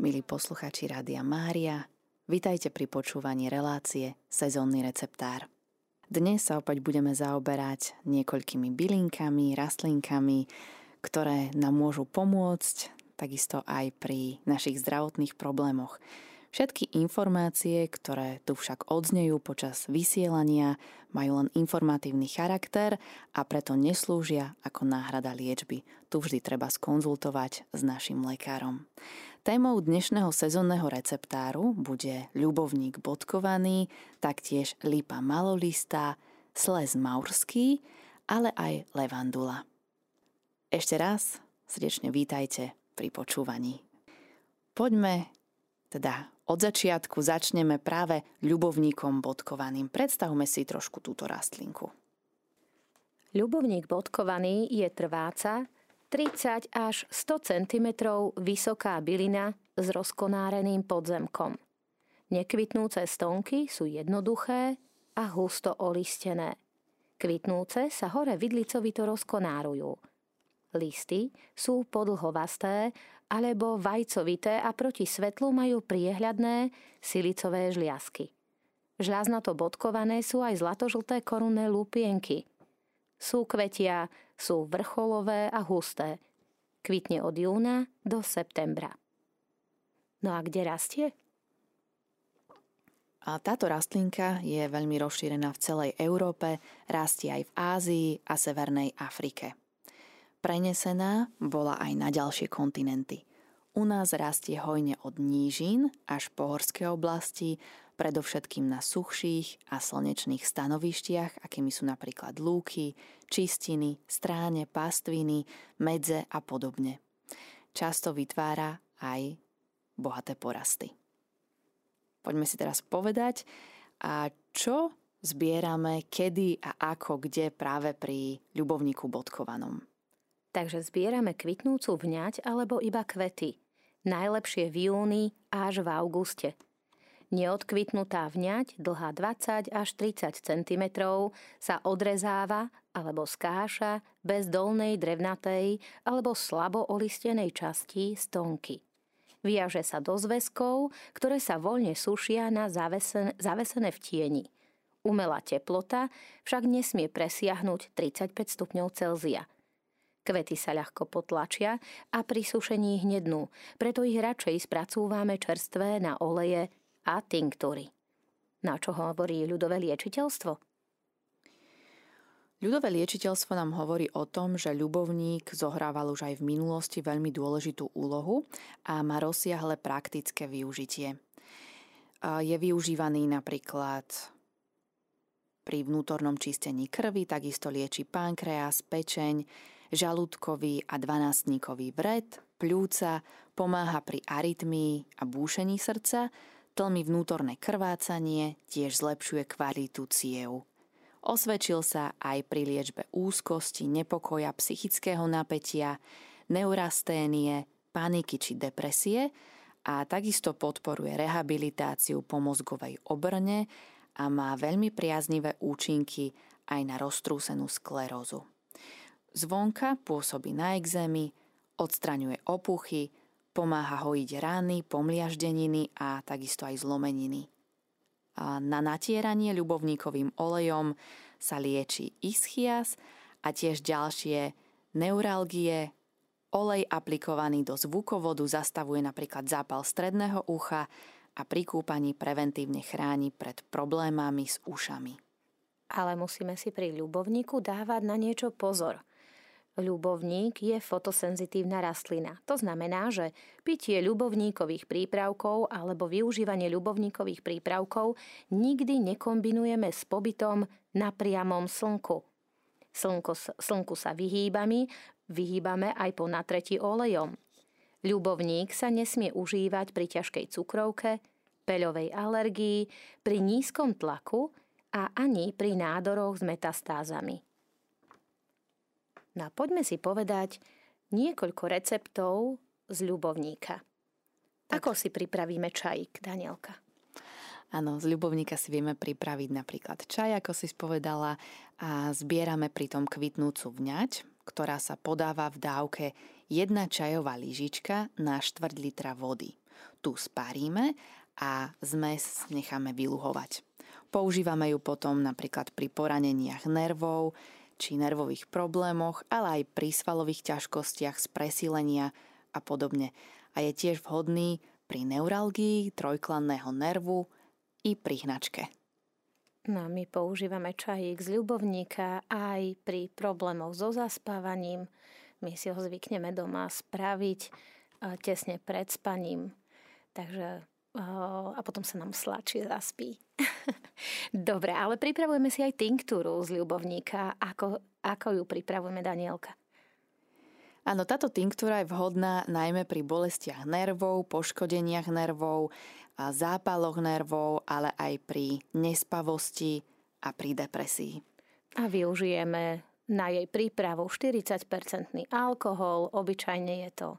milí posluchači Rádia Mária, vitajte pri počúvaní relácie Sezónny receptár. Dnes sa opäť budeme zaoberať niekoľkými bylinkami, rastlinkami, ktoré nám môžu pomôcť, takisto aj pri našich zdravotných problémoch. Všetky informácie, ktoré tu však odznejú počas vysielania, majú len informatívny charakter a preto neslúžia ako náhrada liečby. Tu vždy treba skonzultovať s našim lekárom. Témou dnešného sezónneho receptáru bude ľubovník bodkovaný, taktiež lípa malolista, sles maurský, ale aj levandula. Ešte raz srdečne vítajte pri počúvaní. Poďme teda od začiatku začneme práve ľubovníkom bodkovaným. Predstavme si trošku túto rastlinku. Ľubovník bodkovaný je trváca 30 až 100 cm vysoká bylina s rozkonáreným podzemkom. Nekvitnúce stonky sú jednoduché a husto olistené. Kvitnúce sa hore vidlicovito rozkonárujú. Listy sú podlhovasté alebo vajcovité a proti svetlu majú priehľadné silicové žliasky. Žľaznato bodkované sú aj zlatožlté korunné lupienky. Sú kvetia, sú vrcholové a husté. Kvitne od júna do septembra. No a kde rastie? A táto rastlinka je veľmi rozšírená v celej Európe, rastie aj v Ázii a Severnej Afrike. Prenesená bola aj na ďalšie kontinenty. U nás rastie hojne od nížin až po horské oblasti, predovšetkým na suchších a slnečných stanovištiach, akými sú napríklad lúky, čistiny, stráne, pastviny, medze a podobne. Často vytvára aj bohaté porasty. Poďme si teraz povedať, a čo zbierame, kedy a ako, kde práve pri ľubovníku bodkovanom. Takže zbierame kvitnúcu vňať alebo iba kvety. Najlepšie v júni až v auguste. Neodkvitnutá vňať, dlhá 20 až 30 cm, sa odrezáva alebo skáša bez dolnej drevnatej alebo slabo olistenej časti stonky. Viaže sa do zväzkov, ktoré sa voľne sušia na zavesené, zavesené v tieni. Umelá teplota však nesmie presiahnuť 35 stupňov Celzia – Kvety sa ľahko potlačia a pri sušení hnednú, preto ich radšej spracúvame čerstvé na oleje a tinktúry. Na čo hovorí ľudové liečiteľstvo? Ľudové liečiteľstvo nám hovorí o tom, že ľubovník zohrával už aj v minulosti veľmi dôležitú úlohu a má rozsiahle praktické využitie. Je využívaný napríklad pri vnútornom čistení krvi, takisto lieči pankreas, pečeň, žalúdkový a dvanástníkový vred, pľúca, pomáha pri arytmii a búšení srdca, tlmi vnútorné krvácanie, tiež zlepšuje kvalitu ciev. Osvedčil sa aj pri liečbe úzkosti, nepokoja, psychického napätia, neurasténie, paniky či depresie a takisto podporuje rehabilitáciu po mozgovej obrne a má veľmi priaznivé účinky aj na roztrúsenú sklerózu. Zvonka pôsobí na exémy, odstraňuje opuchy, pomáha hojiť rány, pomliaždeniny a takisto aj zlomeniny. A na natieranie ľubovníkovým olejom sa lieči ischias a tiež ďalšie neuralgie. Olej aplikovaný do zvukovodu zastavuje napríklad zápal stredného ucha a pri kúpaní preventívne chráni pred problémami s ušami. Ale musíme si pri ľubovníku dávať na niečo pozor – Ľubovník je fotosenzitívna rastlina. To znamená, že pitie ľubovníkových prípravkov alebo využívanie ľubovníkových prípravkov nikdy nekombinujeme s pobytom na priamom slnku. Slnko, slnku sa vyhýbame, vyhýbame aj po natretí olejom. Ľubovník sa nesmie užívať pri ťažkej cukrovke, peľovej alergii, pri nízkom tlaku a ani pri nádoroch s metastázami. No a poďme si povedať niekoľko receptov z ľubovníka. Tak. Ako si pripravíme čajík, Danielka? Áno, z ľubovníka si vieme pripraviť napríklad čaj, ako si spovedala, a zbierame pritom kvitnúcu vňať, ktorá sa podáva v dávke jedna čajová lyžička na štvrť litra vody. Tu spáríme a zmes necháme vyluhovať. Používame ju potom napríklad pri poraneniach nervov či nervových problémoch, ale aj pri svalových ťažkostiach z presílenia a podobne. A je tiež vhodný pri neuralgii trojklanného nervu i pri hnačke. No, my používame čajík z ľubovníka aj pri problémoch so zaspávaním. My si ho zvykneme doma spraviť tesne pred spaním. Takže a potom sa nám slačí zaspí. Dobre, ale pripravujeme si aj tinktúru z ľubovníka. Ako, ako ju pripravujeme, Danielka? Áno, táto tinktúra je vhodná najmä pri bolestiach nervov, poškodeniach nervov, zápaloch nervov, ale aj pri nespavosti a pri depresii. A využijeme na jej prípravu 40-percentný alkohol, obyčajne je to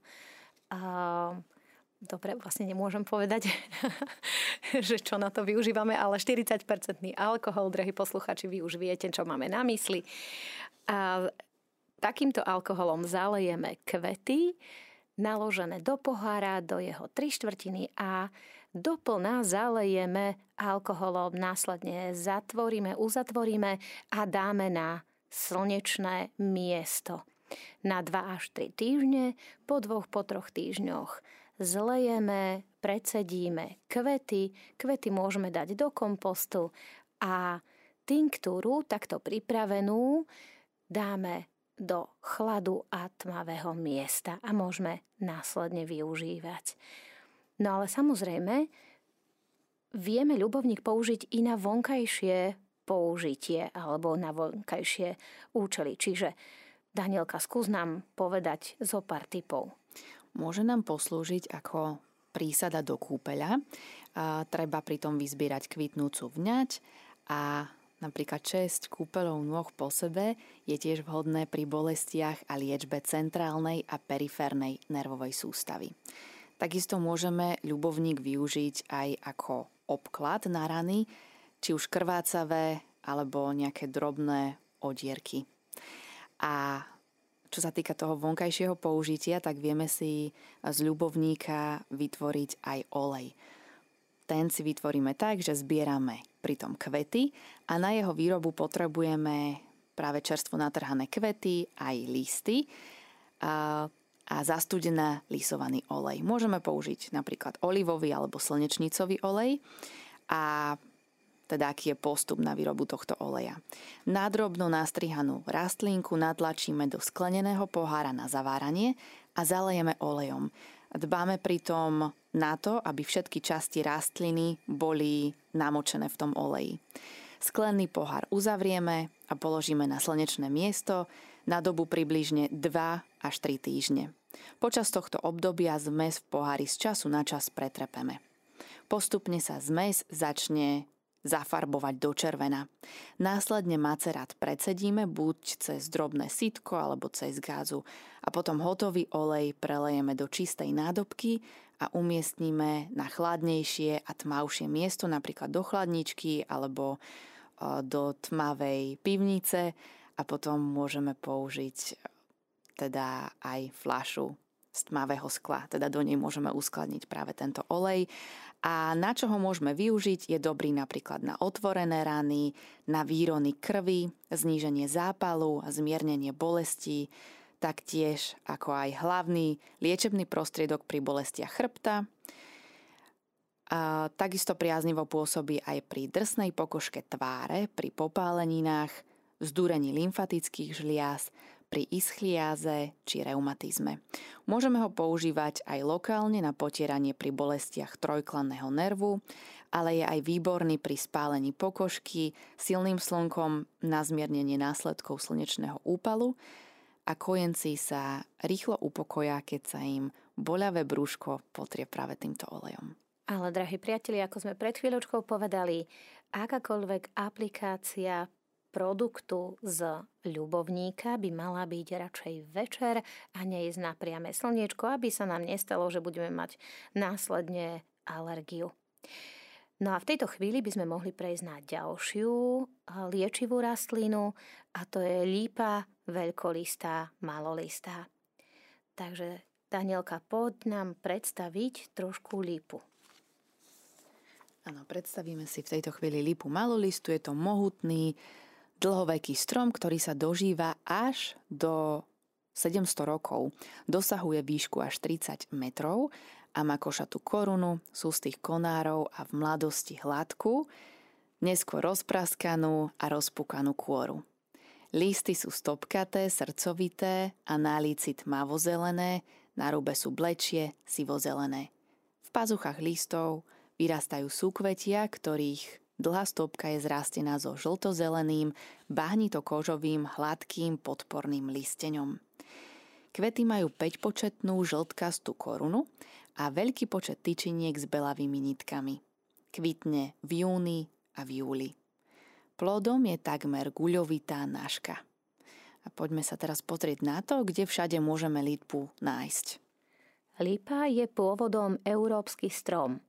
uh, dobre, vlastne nemôžem povedať, že čo na to využívame, ale 40-percentný alkohol, drahí posluchači, vy už viete, čo máme na mysli. A takýmto alkoholom zalejeme kvety, naložené do pohára, do jeho tri štvrtiny a doplná zalejeme alkoholom, následne zatvoríme, uzatvoríme a dáme na slnečné miesto. Na 2 až 3 týždne, po dvoch, po troch týždňoch zlejeme, predsedíme kvety, kvety môžeme dať do kompostu a tinktúru takto pripravenú dáme do chladu a tmavého miesta a môžeme následne využívať. No ale samozrejme, vieme ľubovník použiť i na vonkajšie použitie alebo na vonkajšie účely. Čiže Danielka, skús nám povedať zo pár typov môže nám poslúžiť ako prísada do kúpeľa. A treba pritom vyzbierať kvitnúcu vňať a napríklad 6 kúpeľov nôh po sebe je tiež vhodné pri bolestiach a liečbe centrálnej a periférnej nervovej sústavy. Takisto môžeme ľubovník využiť aj ako obklad na rany, či už krvácavé alebo nejaké drobné odierky. A čo sa týka toho vonkajšieho použitia, tak vieme si z ľubovníka vytvoriť aj olej. Ten si vytvoríme tak, že zbierame pritom kvety a na jeho výrobu potrebujeme práve čerstvo natrhané kvety, aj listy a, a zastudená lisovaný olej. Môžeme použiť napríklad olivový alebo slnečnicový olej a teda aký je postup na výrobu tohto oleja. Nádrobno nastrihanú rastlinku natlačíme do skleneného pohára na zaváranie a zalejeme olejom. Dbáme pritom na to, aby všetky časti rastliny boli namočené v tom oleji. Sklený pohár uzavrieme a položíme na slnečné miesto na dobu približne 2 až 3 týždne. Počas tohto obdobia zmes v pohári z času na čas pretrepeme. Postupne sa zmes začne zafarbovať do červena. Následne macerát predsedíme buď cez drobné sitko alebo cez gázu. A potom hotový olej prelejeme do čistej nádobky a umiestnime na chladnejšie a tmavšie miesto, napríklad do chladničky alebo e, do tmavej pivnice. A potom môžeme použiť e, teda aj flašu z tmavého skla, teda do nej môžeme uskladniť práve tento olej a na čo ho môžeme využiť, je dobrý napríklad na otvorené rany, na výrony krvi, zníženie zápalu zmiernenie bolesti, taktiež ako aj hlavný liečebný prostriedok pri bolestiach chrbta. A takisto priaznivo pôsobí aj pri drsnej pokožke tváre, pri popáleninách, zdúrení lymfatických žliaz, pri ischliáze či reumatizme. Môžeme ho používať aj lokálne na potieranie pri bolestiach trojklanného nervu, ale je aj výborný pri spálení pokožky, silným slnkom na zmiernenie následkov slnečného úpalu a kojenci sa rýchlo upokoja, keď sa im boľavé brúško potrie práve týmto olejom. Ale, drahí priatelia, ako sme pred chvíľočkou povedali, akákoľvek aplikácia produktu z ľubovníka by mala byť radšej večer a neísť na priame slniečko, aby sa nám nestalo, že budeme mať následne alergiu. No a v tejto chvíli by sme mohli prejsť na ďalšiu liečivú rastlinu a to je lípa veľkolistá, malolistá. Takže Danielka, poď nám predstaviť trošku lípu. Áno, predstavíme si v tejto chvíli lipu malolistu. Je to mohutný, dlhoveký strom, ktorý sa dožíva až do 700 rokov. Dosahuje výšku až 30 metrov a má košatú korunu, sústých konárov a v mladosti hladkú, neskôr rozpraskanú a rozpukanú kôru. Listy sú stopkaté, srdcovité a na líci tmavozelené, na rube sú blečie, sivozelené. V pazuchách listov vyrastajú súkvetia, ktorých dlhá stopka je zrastená so žltozeleným, bahnito-kožovým, hladkým, podporným listeňom. Kvety majú 5-početnú žltkastú korunu a veľký počet tyčiniek s belavými nitkami. Kvitne v júni a v júli. Plodom je takmer guľovitá náška. A poďme sa teraz pozrieť na to, kde všade môžeme lípu nájsť. Lipa je pôvodom európsky strom.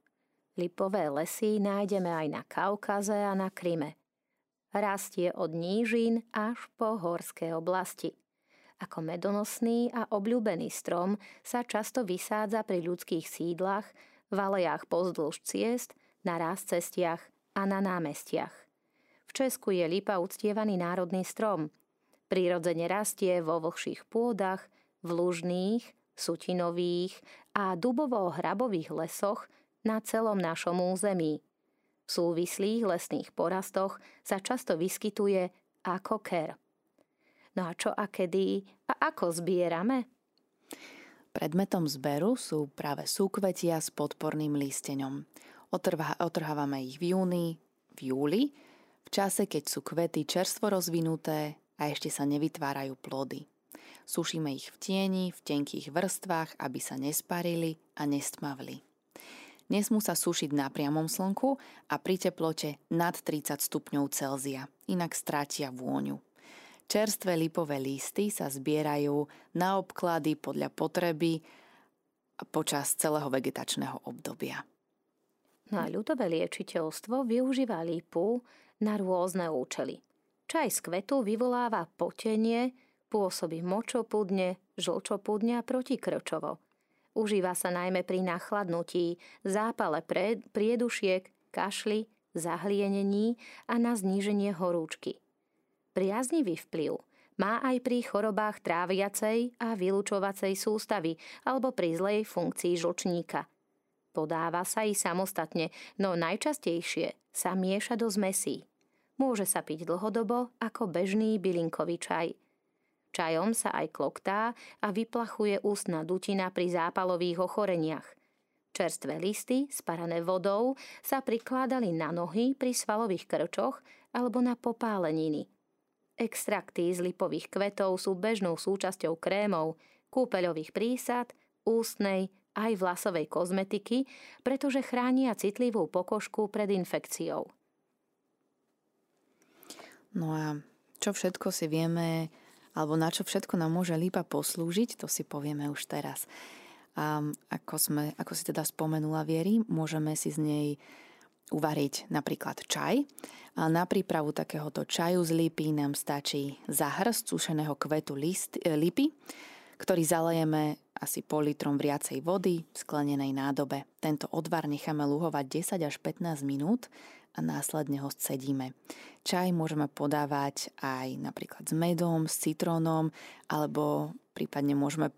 Lipové lesy nájdeme aj na Kaukaze a na Kryme. Rastie od nížin až po horské oblasti. Ako medonosný a obľúbený strom sa často vysádza pri ľudských sídlach, v alejách pozdĺž ciest, na ráz cestiach a na námestiach. V Česku je lipa uctievaný národný strom. Prírodzene rastie vo vlhších pôdach, v lužných, sutinových a dubovo-hrabových lesoch na celom našom území. V súvislých lesných porastoch sa často vyskytuje ako ker. No a čo a kedy a ako zbierame? Predmetom zberu sú práve súkvetia s podporným listeňom. Otrhávame ich v júni, v júli v čase, keď sú kvety čerstvo rozvinuté a ešte sa nevytvárajú plody. Sušíme ich v tieni, v tenkých vrstvách, aby sa nesparili a nestmavli. Nesmú sa sušiť na priamom slnku a pri teplote nad 30 stupňov Celzia, inak stratia vôňu. Čerstvé lipové listy sa zbierajú na obklady podľa potreby počas celého vegetačného obdobia. No a ľudové liečiteľstvo využíva lipu na rôzne účely. Čaj z kvetu vyvoláva potenie, pôsobí močopudne, žlčopudne a protikrčovo. Užíva sa najmä pri nachladnutí, zápale priedušiek, kašli, zahlienení a na zníženie horúčky. Priaznivý vplyv má aj pri chorobách tráviacej a vylúčovacej sústavy alebo pri zlej funkcii žlčníka. Podáva sa i samostatne, no najčastejšie sa mieša do zmesí. Môže sa piť dlhodobo ako bežný bylinkový čaj. Čajom sa aj kloktá a vyplachuje ústna dutina pri zápalových ochoreniach. Čerstvé listy, sparané vodou, sa prikládali na nohy pri svalových krčoch alebo na popáleniny. Extrakty z lipových kvetov sú bežnou súčasťou krémov, kúpeľových prísad, ústnej aj vlasovej kozmetiky, pretože chránia citlivú pokožku pred infekciou. No a čo všetko si vieme, alebo na čo všetko nám môže lípa poslúžiť, to si povieme už teraz. A ako, sme, ako si teda spomenula Viery, môžeme si z nej uvariť napríklad čaj. A na prípravu takéhoto čaju z lípy nám stačí zahrst sušeného kvetu list, e, lipy, ktorý zalejeme asi pol litrom vriacej vody v sklenenej nádobe. Tento odvar necháme luhovať 10 až 15 minút a následne ho scedíme. Čaj môžeme podávať aj napríklad s medom, s citrónom, alebo prípadne môžeme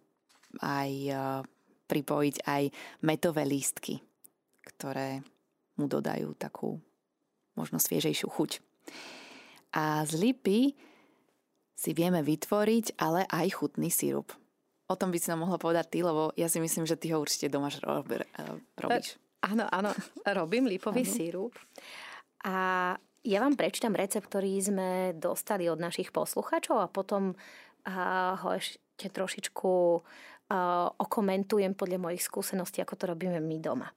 aj e, pripojiť aj metové lístky, ktoré mu dodajú takú možno sviežejšiu chuť. A z lipy si vieme vytvoriť ale aj chutný sirup. O tom by si nám mohla povedať ty, lebo ja si myslím, že ty ho určite doma e, robíš. Áno, áno, robím lipový sírup. A ja vám prečítam recept, ktorý sme dostali od našich posluchačov a potom ho ešte trošičku okomentujem podľa mojich skúseností, ako to robíme my doma.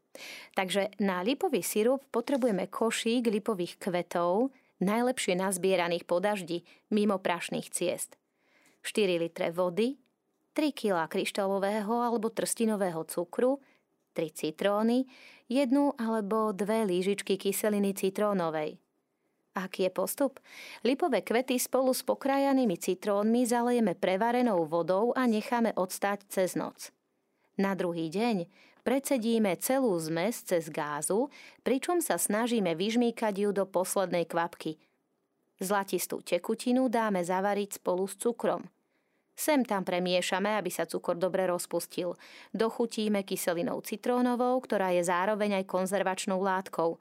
Takže na lipový sirup potrebujeme košík lipových kvetov, najlepšie nazbieraných po daždi, mimo prašných ciest. 4 litre vody, 3 kg kryštálového alebo trstinového cukru, 3 citróny, jednu alebo dve lížičky kyseliny citrónovej. Aký je postup? Lipové kvety spolu s pokrajanými citrónmi zalejeme prevarenou vodou a necháme odstáť cez noc. Na druhý deň Precedíme celú zmes cez gázu, pričom sa snažíme vyžmýkať ju do poslednej kvapky. Zlatistú tekutinu dáme zavariť spolu s cukrom. Sem tam premiešame, aby sa cukor dobre rozpustil. Dochutíme kyselinou citrónovou, ktorá je zároveň aj konzervačnou látkou.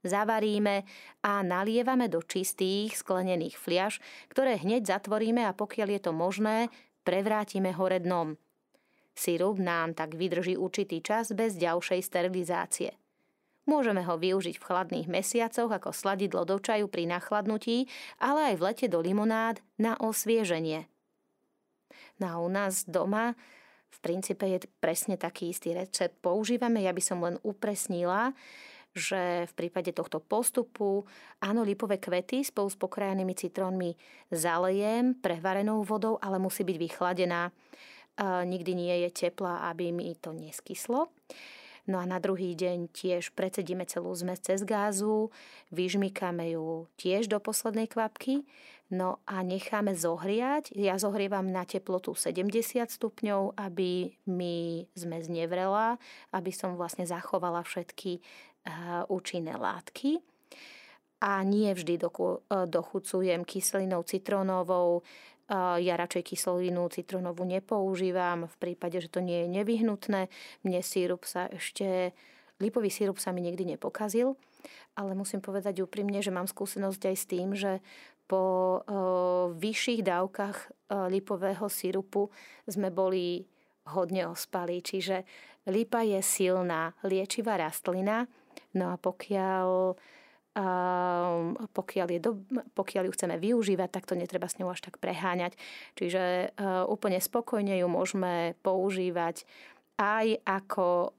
Zavaríme a nalievame do čistých sklenených fliaž, ktoré hneď zatvoríme a pokiaľ je to možné, prevrátime hore dnom. Sirup nám tak vydrží určitý čas bez ďalšej sterilizácie. Môžeme ho využiť v chladných mesiacoch ako sladidlo do čaju pri nachladnutí, ale aj v lete do limonád na osvieženie. No a u nás doma v princípe je presne taký istý recept používame. Ja by som len upresnila, že v prípade tohto postupu áno, lipové kvety spolu s pokrajanými citrónmi zalejem prevarenou vodou, ale musí byť vychladená nikdy nie je teplá, aby mi to neskyslo. No a na druhý deň tiež precedíme celú zmes cez gázu, vyžmykame ju tiež do poslednej kvapky, no a necháme zohriať. Ja zohrievam na teplotu 70 stupňov, aby mi zmes nevrela, aby som vlastne zachovala všetky účinné látky a nie vždy dochucujem kyselinou citrónovou, ja radšej kyselinu citronovú nepoužívam v prípade, že to nie je nevyhnutné. Mne sírup sa ešte, lipový sírup sa mi nikdy nepokazil, ale musím povedať úprimne, že mám skúsenosť aj s tým, že po uh, vyšších dávkach uh, lipového sírupu sme boli hodne ospali. Čiže lipa je silná liečivá rastlina, no a pokiaľ pokiaľ, je do, pokiaľ ju chceme využívať, tak to netreba s ňou až tak preháňať. Čiže úplne spokojne ju môžeme používať aj ako,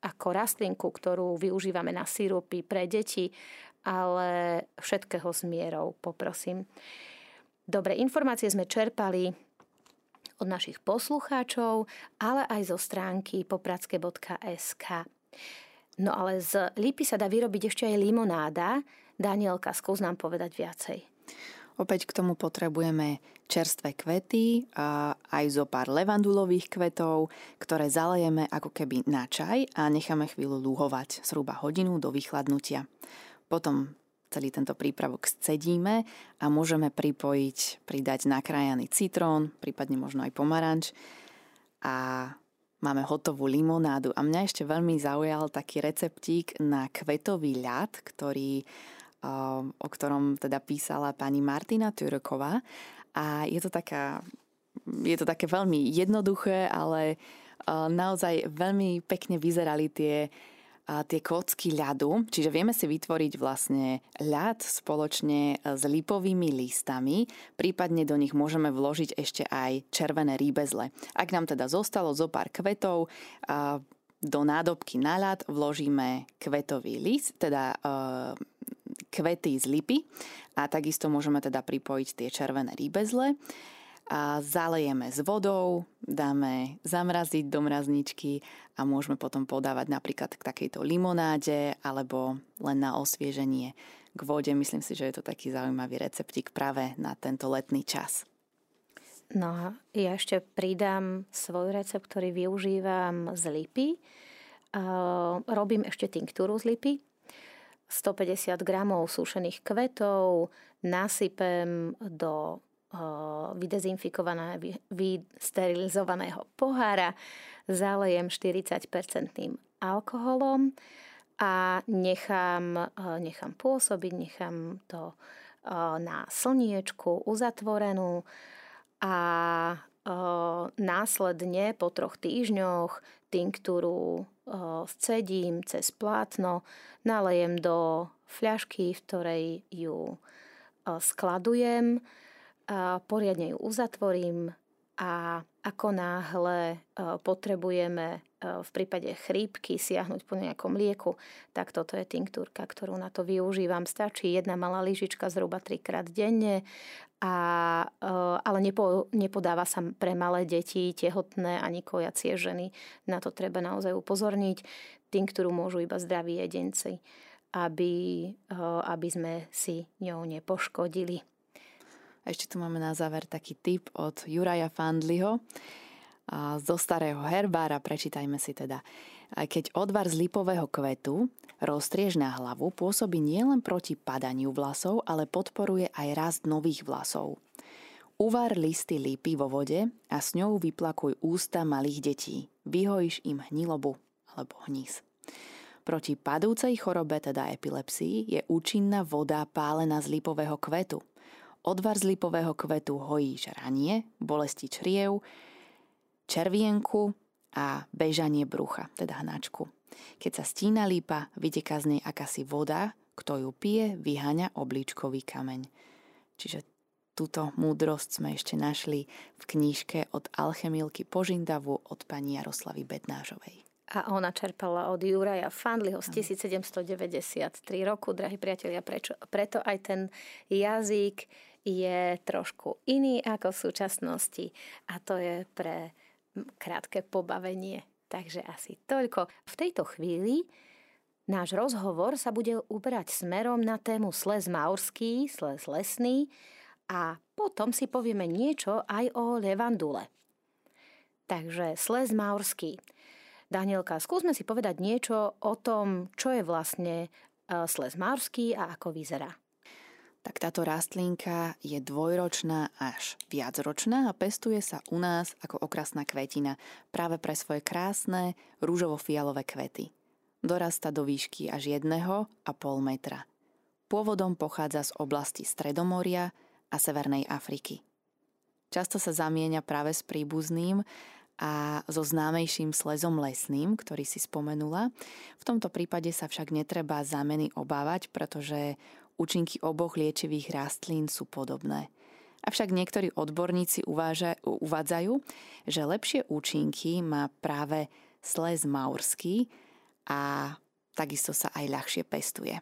ako rastlinku, ktorú využívame na sírupy pre deti, ale všetkého s mierou, poprosím. Dobre, informácie sme čerpali od našich poslucháčov, ale aj zo stránky popradske.sk. No ale z lípy sa dá vyrobiť ešte aj limonáda. Danielka, skús nám povedať viacej. Opäť k tomu potrebujeme čerstvé kvety aj zo pár levandulových kvetov, ktoré zalejeme ako keby na čaj a necháme chvíľu lúhovať, zhruba hodinu do vychladnutia. Potom celý tento prípravok scedíme a môžeme pripojiť, pridať nakrájaný citrón, prípadne možno aj pomaranč a máme hotovú limonádu. A mňa ešte veľmi zaujal taký receptík na kvetový ľad, ktorý, o ktorom teda písala pani Martina Turoková. A je to, taká, je to také veľmi jednoduché, ale naozaj veľmi pekne vyzerali tie tie kocky ľadu, čiže vieme si vytvoriť vlastne ľad spoločne s lipovými listami, prípadne do nich môžeme vložiť ešte aj červené rýbezle. Ak nám teda zostalo zo pár kvetov, do nádobky na ľad vložíme kvetový list, teda kvety z lipy. A takisto môžeme teda pripojiť tie červené rýbezle a zalejeme s vodou, dáme zamraziť do mrazničky a môžeme potom podávať napríklad k takejto limonáde alebo len na osvieženie k vode. Myslím si, že je to taký zaujímavý receptík práve na tento letný čas. No a ja ešte pridám svoj recept, ktorý využívam z lipy. Robím ešte tinktúru z lipy. 150 gramov sušených kvetov nasypem do vydezinfikovaného, vysterilizovaného pohára, zalejem 40-percentným alkoholom a nechám, nechám pôsobiť, nechám to na slniečku uzatvorenú a následne po troch týždňoch tinktúru scedím cez plátno, nalejem do fľašky, v ktorej ju skladujem poriadne ju uzatvorím a ako náhle e, potrebujeme e, v prípade chrípky siahnuť po nejakom lieku, tak toto je tinktúrka, ktorú na to využívam. Stačí jedna malá lyžička zhruba trikrát denne, a, e, ale nepo, nepodáva sa pre malé deti, tehotné ani kojacie ženy. Na to treba naozaj upozorniť. Tinktúru môžu iba zdraví jedenci, aby, aby sme si ňou nepoškodili. Ešte tu máme na záver taký tip od Juraja Fandliho. zo starého herbára, prečítajme si teda. Keď odvar z lipového kvetu roztriež na hlavu, pôsobí nielen proti padaniu vlasov, ale podporuje aj rast nových vlasov. Uvar listy lípy vo vode a s ňou vyplakuj ústa malých detí. Vyhojíš im hnilobu alebo hníz. Proti padúcej chorobe, teda epilepsii, je účinná voda pálená z lipového kvetu. Odvar z lipového kvetu hojí žranie, bolesti čriev, červienku a bežanie brucha, teda hnačku. Keď sa stína lípa, vyteká z nej akási voda, kto ju pije, vyháňa obličkový kameň. Čiže túto múdrosť sme ešte našli v knížke od Alchemilky Požindavu od pani Jaroslavy Bednážovej. A ona čerpala od Juraja Fandliho z 1793 roku, drahí priatelia, prečo, preto aj ten jazyk je trošku iný ako v súčasnosti a to je pre krátke pobavenie. Takže asi toľko. V tejto chvíli náš rozhovor sa bude uberať smerom na tému sles maurský, sles lesný a potom si povieme niečo aj o levandule. Takže sles maurský. Danielka, skúsme si povedať niečo o tom, čo je vlastne e, sles maurský a ako vyzerá tak táto rastlinka je dvojročná až viacročná a pestuje sa u nás ako okrasná kvetina práve pre svoje krásne rúžovo-fialové kvety. Dorasta do výšky až jedného a pol metra. Pôvodom pochádza z oblasti Stredomoria a Severnej Afriky. Často sa zamieňa práve s príbuzným a so známejším slezom lesným, ktorý si spomenula. V tomto prípade sa však netreba zámeny obávať, pretože účinky oboch liečivých rastlín sú podobné. Avšak niektorí odborníci uváža, uvádzajú, že lepšie účinky má práve sles maurský a takisto sa aj ľahšie pestuje.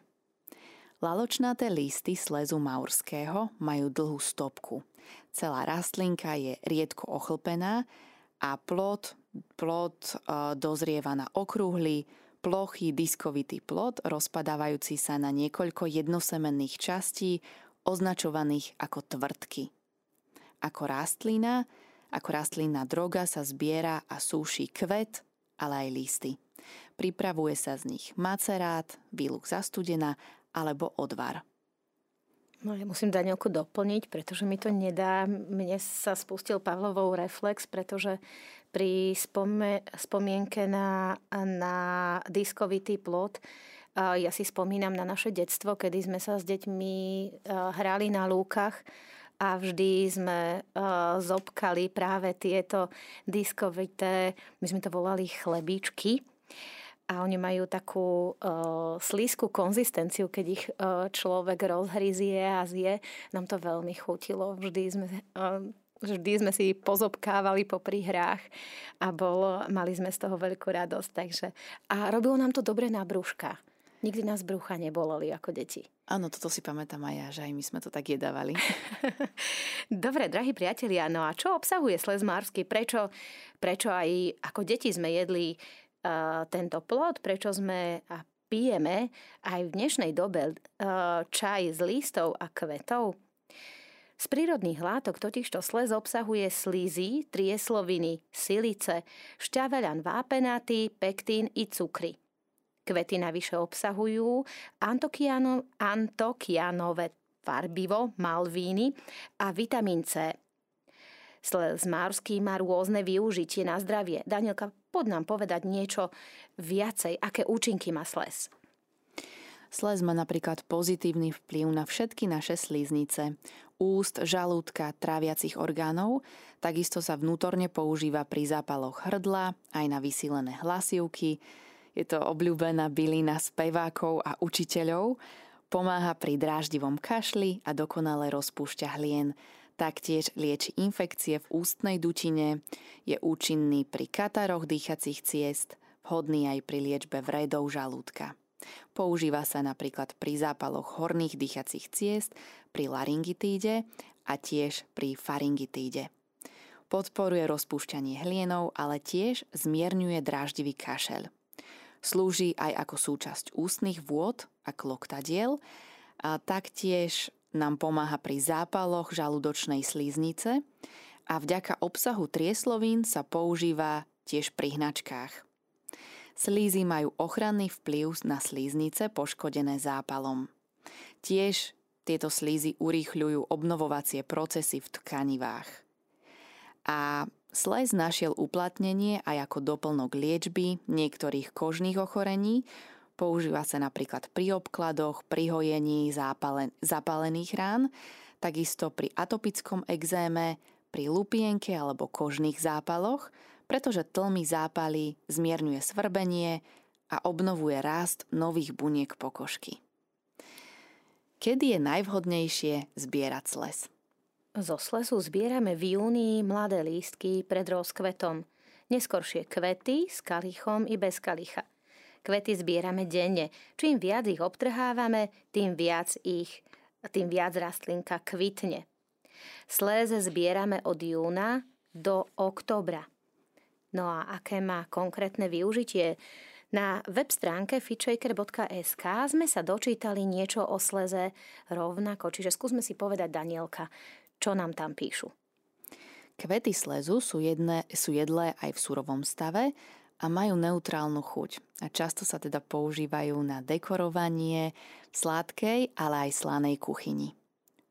Laločnaté listy slezu maurského majú dlhú stopku. Celá rastlinka je riedko ochlpená a plod, plod e, dozrieva na okrúhly, plochý diskovitý plod, rozpadávajúci sa na niekoľko jednosemenných častí, označovaných ako tvrdky. Ako rastlina, ako rastlínna droga sa zbiera a súši kvet, ale aj listy. Pripravuje sa z nich macerát, výluk zastudená alebo odvar. No ja musím Danielku doplniť, pretože mi to nedá. Mne sa spustil Pavlovou reflex, pretože pri spome, spomienke na, na diskovitý plot ja si spomínam na naše detstvo, kedy sme sa s deťmi hrali na lúkach a vždy sme zobkali práve tieto diskovité, my sme to volali chlebičky, a oni majú takú uh, slízku konzistenciu, keď ich uh, človek rozhryzie a zje. Nám to veľmi chutilo. Vždy sme, uh, vždy sme si pozobkávali po hrách a bolo, mali sme z toho veľkú radosť. Takže, a robilo nám to dobre na brúška. Nikdy nás brucha neboleli ako deti. Áno, toto si pamätám aj ja, že aj my sme to tak jedávali. Dobre, drahí priatelia, no a čo obsahuje sles mársky? Prečo, prečo aj ako deti sme jedli tento plod, prečo sme a pijeme aj v dnešnej dobe čaj z listov a kvetov. Z prírodných látok totižto slez obsahuje slízy, triesloviny, silice, šťaveľan vápenatý, pektín i cukry. Kvety navyše obsahujú antokianové farbivo, malvíny a vitamín C. Slez má rôzne využitie na zdravie. Danielka, pod nám povedať niečo viacej, aké účinky má sles. Sles má napríklad pozitívny vplyv na všetky naše slíznice, úst, žalúdka, tráviacich orgánov, takisto sa vnútorne používa pri zápaloch hrdla, aj na vysílené hlasivky. Je to obľúbená bylina spevákov a učiteľov, pomáha pri dráždivom kašli a dokonale rozpúšťa hlien, Taktiež lieči infekcie v ústnej dutine, je účinný pri kataroch dýchacích ciest, vhodný aj pri liečbe vredov žalúdka. Používa sa napríklad pri zápaloch horných dýchacích ciest, pri laryngitíde a tiež pri faryngitíde. Podporuje rozpúšťanie hlienov, ale tiež zmierňuje dráždivý kašel. Slúži aj ako súčasť ústnych vôd a kloktadiel a taktiež nám pomáha pri zápaloch žalúdočnej slíznice a vďaka obsahu trieslovín sa používa tiež pri hnačkách. Slízy majú ochranný vplyv na slíznice poškodené zápalom. Tiež tieto slízy urýchľujú obnovovacie procesy v tkanivách. A slez našiel uplatnenie aj ako doplnok liečby niektorých kožných ochorení, používa sa napríklad pri obkladoch, pri hojení zápalen- zapálených rán, takisto pri atopickom exéme, pri lupienke alebo kožných zápaloch – pretože tlmi zápaly, zmierňuje svrbenie a obnovuje rást nových buniek pokožky. Kedy je najvhodnejšie zbierať sles? Zo slesu zbierame v júni mladé lístky pred rozkvetom. Neskoršie kvety s kalichom i bez kalicha. Kvety zbierame denne. Čím viac ich obtrhávame, tým viac ich, tým viac rastlinka kvitne. Sléze zbierame od júna do oktobra. No a aké má konkrétne využitie? Na web stránke fitshaker.sk sme sa dočítali niečo o sleze rovnako, čiže skúsme si povedať, Danielka, čo nám tam píšu. Kvety slezu sú, jedné, sú jedlé aj v surovom stave a majú neutrálnu chuť. A často sa teda používajú na dekorovanie v sladkej, ale aj slanej kuchyni.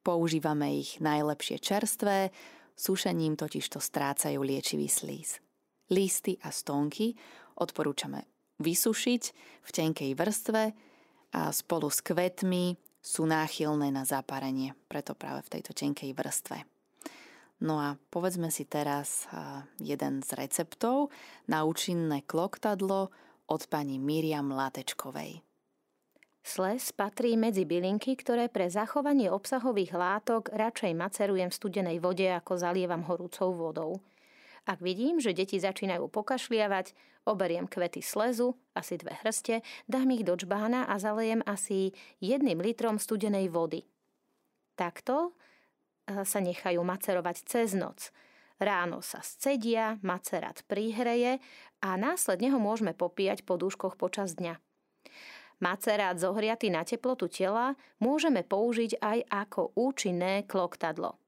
Používame ich najlepšie čerstvé, sušením totiž to strácajú liečivý slíz listy a stonky odporúčame vysušiť v tenkej vrstve a spolu s kvetmi sú náchylné na zaparenie, preto práve v tejto tenkej vrstve. No a povedzme si teraz jeden z receptov na účinné kloktadlo od pani Miriam Látečkovej. Sles patrí medzi bylinky, ktoré pre zachovanie obsahových látok radšej macerujem v studenej vode, ako zalievam horúcou vodou. Ak vidím, že deti začínajú pokašliavať, oberiem kvety slezu, asi dve hrste, dám ich do čbána a zalejem asi jedným litrom studenej vody. Takto sa nechajú macerovať cez noc. Ráno sa scedia, macerát prihreje a následne ho môžeme popíjať po dúškoch počas dňa. Macerát zohriatý na teplotu tela môžeme použiť aj ako účinné kloktadlo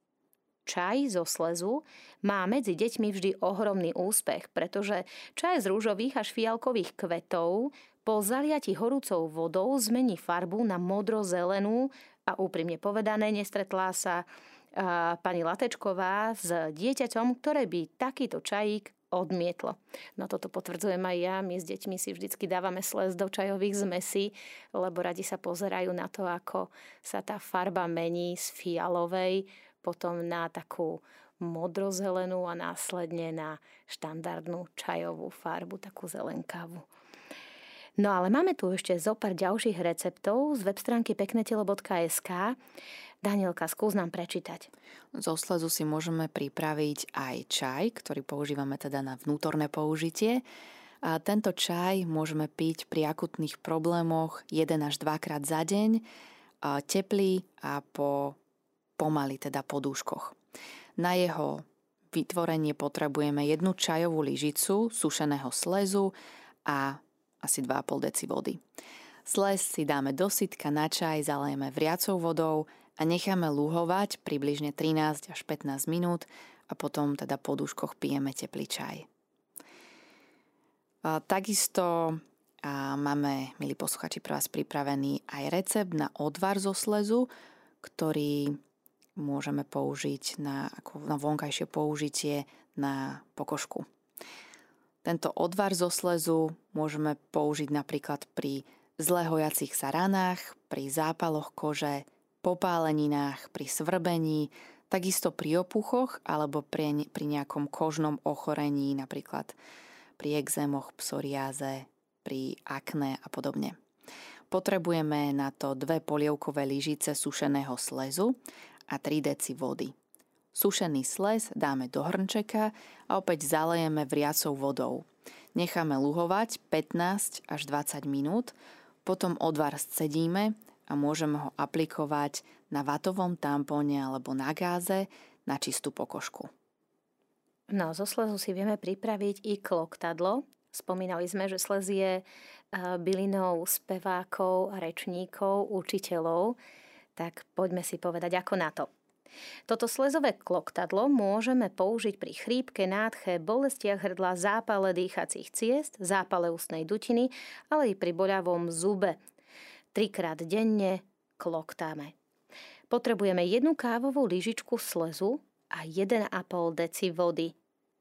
čaj zo slezu má medzi deťmi vždy ohromný úspech, pretože čaj z rúžových až fialkových kvetov po zaliati horúcou vodou zmení farbu na modro-zelenú a úprimne povedané nestretla sa pani Latečková s dieťaťom, ktoré by takýto čajík odmietlo. No toto potvrdzujem aj ja. My s deťmi si vždycky dávame sles do čajových zmesí, lebo radi sa pozerajú na to, ako sa tá farba mení z fialovej potom na takú modrozelenú a následne na štandardnú čajovú farbu, takú zelenkavu. No ale máme tu ešte zo pár ďalších receptov z web stránky peknetelo.sk. Danielka, skús nám prečítať. Zo slezu si môžeme pripraviť aj čaj, ktorý používame teda na vnútorné použitie. A tento čaj môžeme piť pri akutných problémoch 1 až 2 krát za deň, teplý a po pomaly, teda po dúškoch. Na jeho vytvorenie potrebujeme jednu čajovú lyžicu sušeného slezu a asi 2,5 deci vody. Sles si dáme do sitka na čaj, zalejeme vriacou vodou a necháme luhovať približne 13 až 15 minút a potom teda po dúškoch pijeme teplý čaj. A takisto a máme, milí posluchači, pre vás pripravený aj recept na odvar zo slezu, ktorý môžeme použiť na, ako na vonkajšie použitie na pokožku. Tento odvar zo slezu môžeme použiť napríklad pri zle sa ranách, pri zápaloch kože, popáleninách, pri svrbení, takisto pri opuchoch alebo pri, pri nejakom kožnom ochorení, napríklad pri exémoch, psoriáze, pri akné a podobne. Potrebujeme na to dve polievkové lyžice sušeného slezu a 3 deci vody. Sušený sles dáme do hrnčeka a opäť zalejeme vriacou vodou. Necháme luhovať 15 až 20 minút, potom odvar scedíme a môžeme ho aplikovať na vatovom tampóne alebo na gáze na čistú pokožku. No, zo slezu si vieme pripraviť i kloktadlo. Spomínali sme, že slez je eh, bylinou spevákov rečníkov, učiteľov tak poďme si povedať, ako na to. Toto slezové kloktadlo môžeme použiť pri chrípke, nádche, bolestiach hrdla, zápale dýchacích ciest, zápale ústnej dutiny, ale i pri boľavom zube. Trikrát denne kloktáme. Potrebujeme jednu kávovú lyžičku slezu a 1,5 deci vody.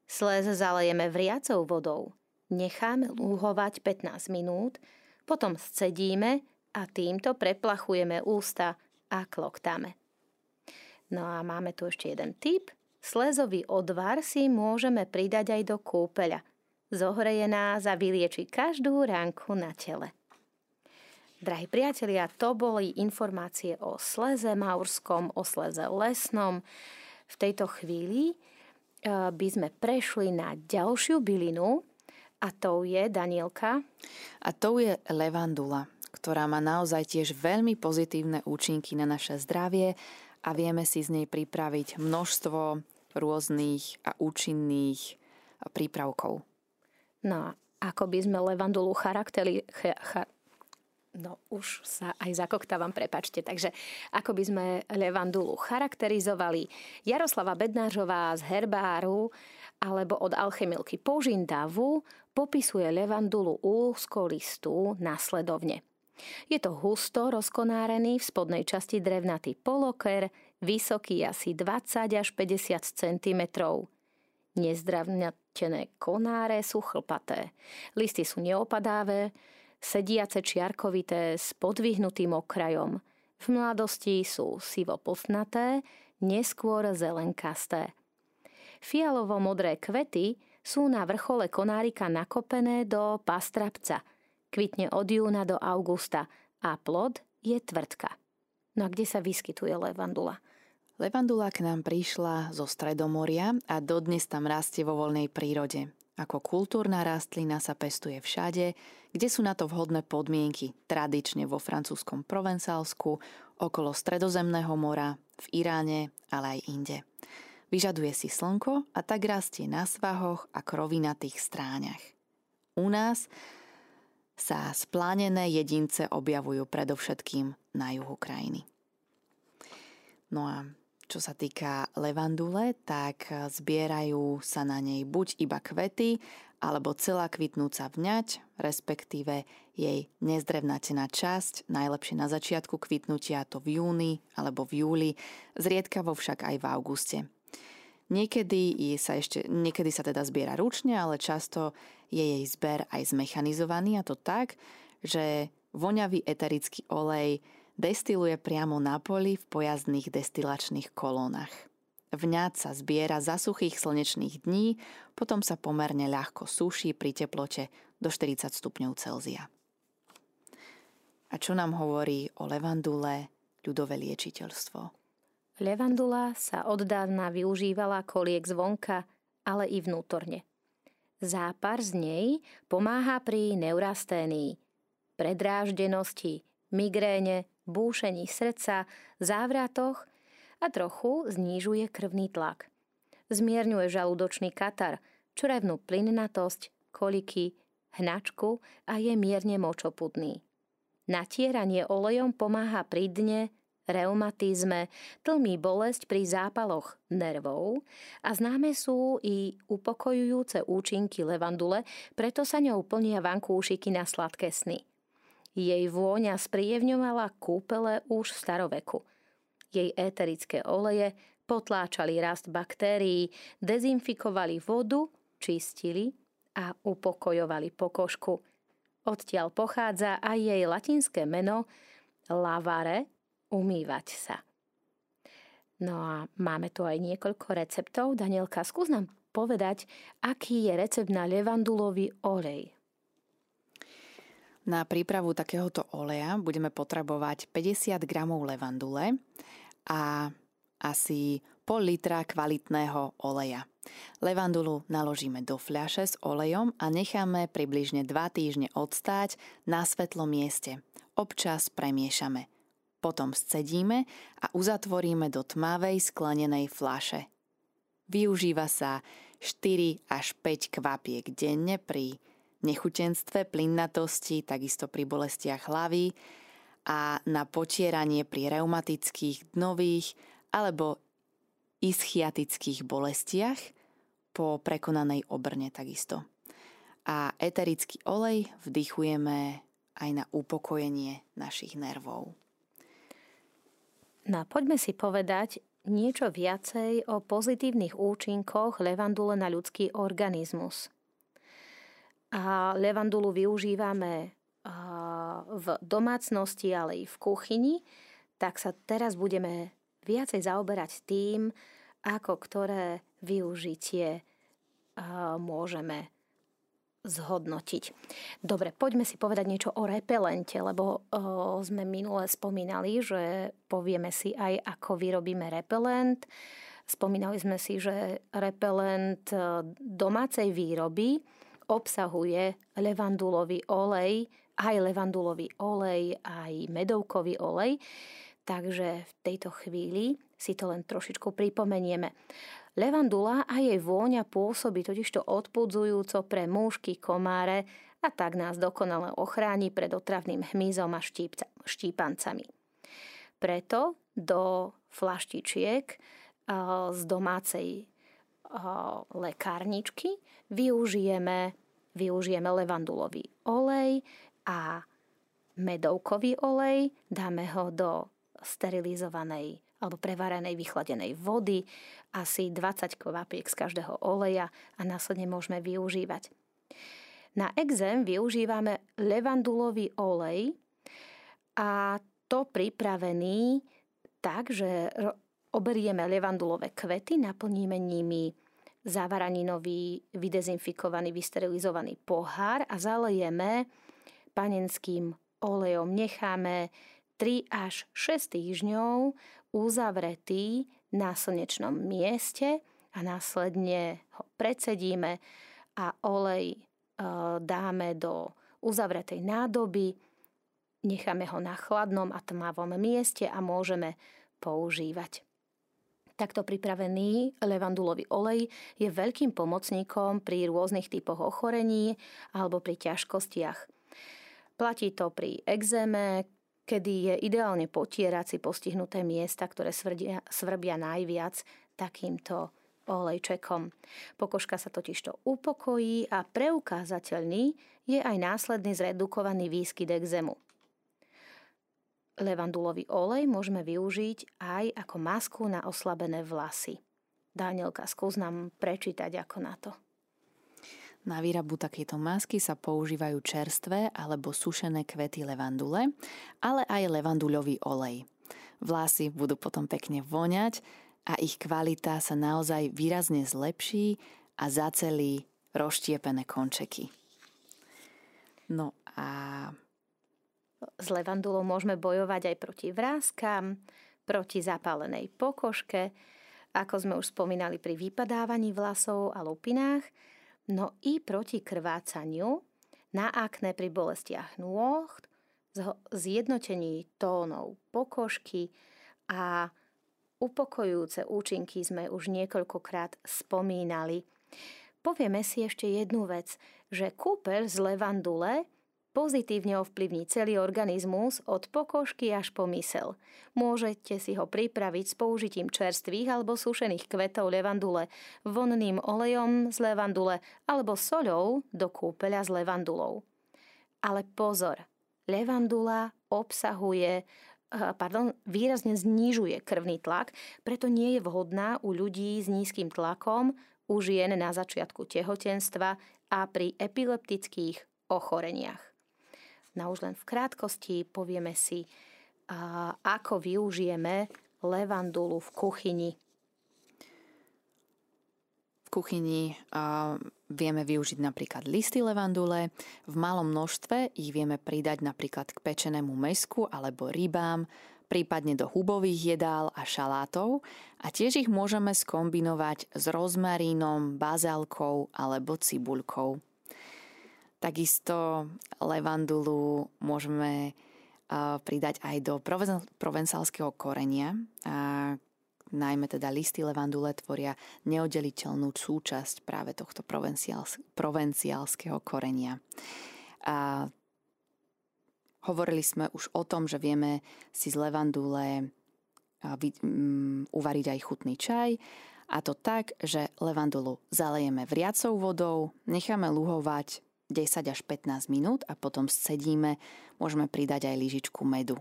Slez zalejeme vriacou vodou. Necháme lúhovať 15 minút, potom scedíme a týmto preplachujeme ústa a kloktáme. No a máme tu ešte jeden tip. Slezový odvar si môžeme pridať aj do kúpeľa. Zohreje nás a vylieči každú ránku na tele. Drahí priatelia, to boli informácie o sleze maurskom, o sleze lesnom. V tejto chvíli e, by sme prešli na ďalšiu bylinu a to je, Danielka? A to je levandula, ktorá má naozaj tiež veľmi pozitívne účinky na naše zdravie a vieme si z nej pripraviť množstvo rôznych a účinných prípravkov. No a ako by sme levandulu charakteri, cha, cha, No už sa aj zakoktávam, prepačte. Takže ako by sme levandulu charakterizovali? Jaroslava Bednářová z Herbáru alebo od alchemilky Požindavu popisuje levandulu úzkolistú nasledovne. Je to husto rozkonárený v spodnej časti drevnatý poloker, vysoký asi 20 až 50 cm. Nezdravnatené konáre sú chlpaté. Listy sú neopadávé, sediace čiarkovité s podvihnutým okrajom. V mladosti sú sivo posnaté, neskôr zelenkasté. Fialovo-modré kvety sú na vrchole konárika nakopené do pastrapca – Kvitne od júna do augusta a plod je tvrdka. No a kde sa vyskytuje levandula? Levandula k nám prišla zo Stredomoria a dodnes tam rastie vo voľnej prírode. Ako kultúrna rastlina sa pestuje všade, kde sú na to vhodné podmienky, tradične vo francúzskom Provencálsku, okolo Stredozemného mora, v Iráne, ale aj inde. Vyžaduje si slnko a tak rastie na svahoch a krovinatých stráňach. U nás sa splánené jedince objavujú predovšetkým na juhu krajiny. No a čo sa týka levandule, tak zbierajú sa na nej buď iba kvety, alebo celá kvitnúca vňať, respektíve jej nezdrevnatená časť, najlepšie na začiatku kvitnutia to v júni alebo v júli, zriedkavo však aj v auguste. Niekedy sa ešte, niekedy sa teda zbiera ručne, ale často je jej zber aj zmechanizovaný a to tak, že voňavý eterický olej destiluje priamo na poli v pojazdných destilačných kolónach. Vňať sa zbiera za suchých slnečných dní, potom sa pomerne ľahko suší pri teplote do 40 stupňov Celzia. A čo nám hovorí o levandule ľudové liečiteľstvo? Levandula sa od dávna využívala koliek zvonka, ale i vnútorne. Zápar z nej pomáha pri neurasténii, predráždenosti, migréne, búšení srdca, závratoch a trochu znižuje krvný tlak. Zmierňuje žalúdočný katar, črevnú plynnatosť, koliky, hnačku a je mierne močopudný. Natieranie olejom pomáha pri dne, reumatizme, tlmí bolesť pri zápaloch nervov a známe sú i upokojujúce účinky levandule, preto sa ňou plnia vankúšiky na sladké sny. Jej vôňa spríjevňovala kúpele už v staroveku. Jej éterické oleje potláčali rast baktérií, dezinfikovali vodu, čistili a upokojovali pokožku. Odtiaľ pochádza aj jej latinské meno lavare, umývať sa. No a máme tu aj niekoľko receptov. Danielka, skús nám povedať, aký je recept na levandulový olej. Na prípravu takéhoto oleja budeme potrebovať 50 g levandule a asi pol litra kvalitného oleja. Levandulu naložíme do fľaše s olejom a necháme približne 2 týždne odstáť na svetlom mieste. Občas premiešame. Potom scedíme a uzatvoríme do tmavej sklenenej flaše. Využíva sa 4 až 5 kvapiek denne pri nechutenstve, plinnatosti, takisto pri bolestiach hlavy a na potieranie pri reumatických, dnových alebo ischiatických bolestiach po prekonanej obrne takisto. A eterický olej vdychujeme aj na upokojenie našich nervov. No poďme si povedať niečo viacej o pozitívnych účinkoch levandule na ľudský organizmus. A levandulu využívame v domácnosti, ale i v kuchyni, tak sa teraz budeme viacej zaoberať tým, ako ktoré využitie môžeme zhodnotiť. Dobre, poďme si povedať niečo o repelente, lebo sme minule spomínali, že povieme si aj, ako vyrobíme repelent. Spomínali sme si, že repelent e, domácej výroby obsahuje levandulový olej, aj levandulový olej, aj medovkový olej. Takže v tejto chvíli si to len trošičku pripomenieme. Levandula a jej vôňa pôsobí totižto odpudzujúco pre múšky, komáre a tak nás dokonale ochráni pred otravným hmyzom a štípca, štípancami. Preto do flaštičiek z domácej lekárničky využijeme, využijeme levandulový olej a medovkový olej, dáme ho do sterilizovanej alebo prevarenej vychladenej vody, asi 20 kvapiek z každého oleja a následne môžeme využívať. Na exém využívame levandulový olej a to pripravený tak, že oberieme levandulové kvety, naplníme nimi závaraninový, vydezinfikovaný, vysterilizovaný pohár a zalejeme panenským olejom. Necháme 3 až 6 týždňov uzavretý na slnečnom mieste a následne ho predsedíme a olej e, dáme do uzavretej nádoby, necháme ho na chladnom a tmavom mieste a môžeme používať. Takto pripravený levandulový olej je veľkým pomocníkom pri rôznych typoch ochorení alebo pri ťažkostiach. Platí to pri exéme, kedy je ideálne potierať si postihnuté miesta, ktoré svrbia, svrbia najviac takýmto olejčekom. Pokožka sa totižto upokojí a preukázateľný je aj následný zredukovaný výskyt exému. Levandulový olej môžeme využiť aj ako masku na oslabené vlasy. Danielka, skús nám prečítať ako na to. Na výrabu takejto masky sa používajú čerstvé alebo sušené kvety levandule, ale aj levanduľový olej. Vlasy budú potom pekne voňať a ich kvalita sa naozaj výrazne zlepší a zacelí rozštiepené končeky. No a... S levandulou môžeme bojovať aj proti vrázkam, proti zapálenej pokožke, ako sme už spomínali pri vypadávaní vlasov a lupinách – no i proti krvácaniu, na akné pri bolestiach nôh, zjednotení tónov pokožky a upokojujúce účinky sme už niekoľkokrát spomínali. Povieme si ešte jednu vec, že kúpeľ z levandule pozitívne ovplyvní celý organizmus od pokožky až po mysel. Môžete si ho pripraviť s použitím čerstvých alebo sušených kvetov levandule, vonným olejom z levandule alebo soľou do kúpeľa s levandulou. Ale pozor, levandula obsahuje eh, pardon, výrazne znižuje krvný tlak, preto nie je vhodná u ľudí s nízkym tlakom, u žien na začiatku tehotenstva a pri epileptických ochoreniach. Na už len v krátkosti povieme si, ako využijeme levandulu v kuchyni. V kuchyni vieme využiť napríklad listy levandule. V malom množstve ich vieme pridať napríklad k pečenému mesku alebo rybám, prípadne do hubových jedál a šalátov a tiež ich môžeme skombinovať s rozmarínom, bazálkou alebo cibuľkou. Takisto levandulu môžeme pridať aj do provencálskeho korenia. A najmä teda listy levandule tvoria neoddeliteľnú súčasť práve tohto provenciálskeho korenia. A hovorili sme už o tom, že vieme si z levandule uvariť aj chutný čaj. A to tak, že levandulu zalejeme vriacou vodou, necháme luhovať 10 až 15 minút a potom scedíme, môžeme pridať aj lyžičku medu.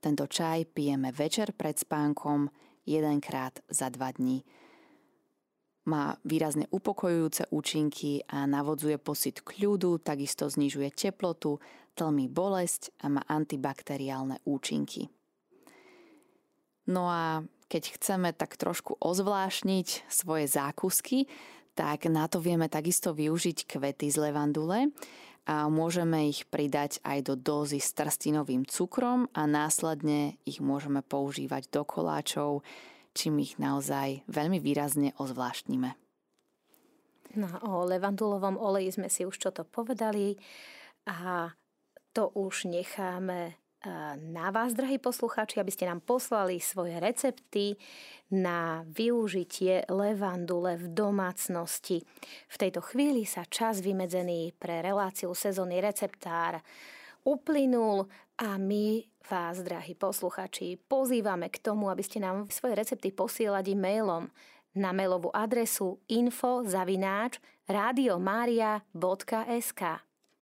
Tento čaj pijeme večer pred spánkom jedenkrát za dva dní. Má výrazne upokojujúce účinky a navodzuje pocit kľudu, takisto znižuje teplotu, tlmi bolesť a má antibakteriálne účinky. No a keď chceme tak trošku ozvlášniť svoje zákusky, tak na to vieme takisto využiť kvety z levandule a môžeme ich pridať aj do dózy s trstinovým cukrom a následne ich môžeme používať do koláčov, čím ich naozaj veľmi výrazne ozvláštnime. No, o levandulovom oleji sme si už čo to povedali a to už necháme na vás, drahí poslucháči, aby ste nám poslali svoje recepty na využitie levandule v domácnosti. V tejto chvíli sa čas vymedzený pre reláciu sezónny receptár uplynul a my vás, drahí posluchači, pozývame k tomu, aby ste nám svoje recepty posielali mailom na mailovú adresu info radiomaria.sk.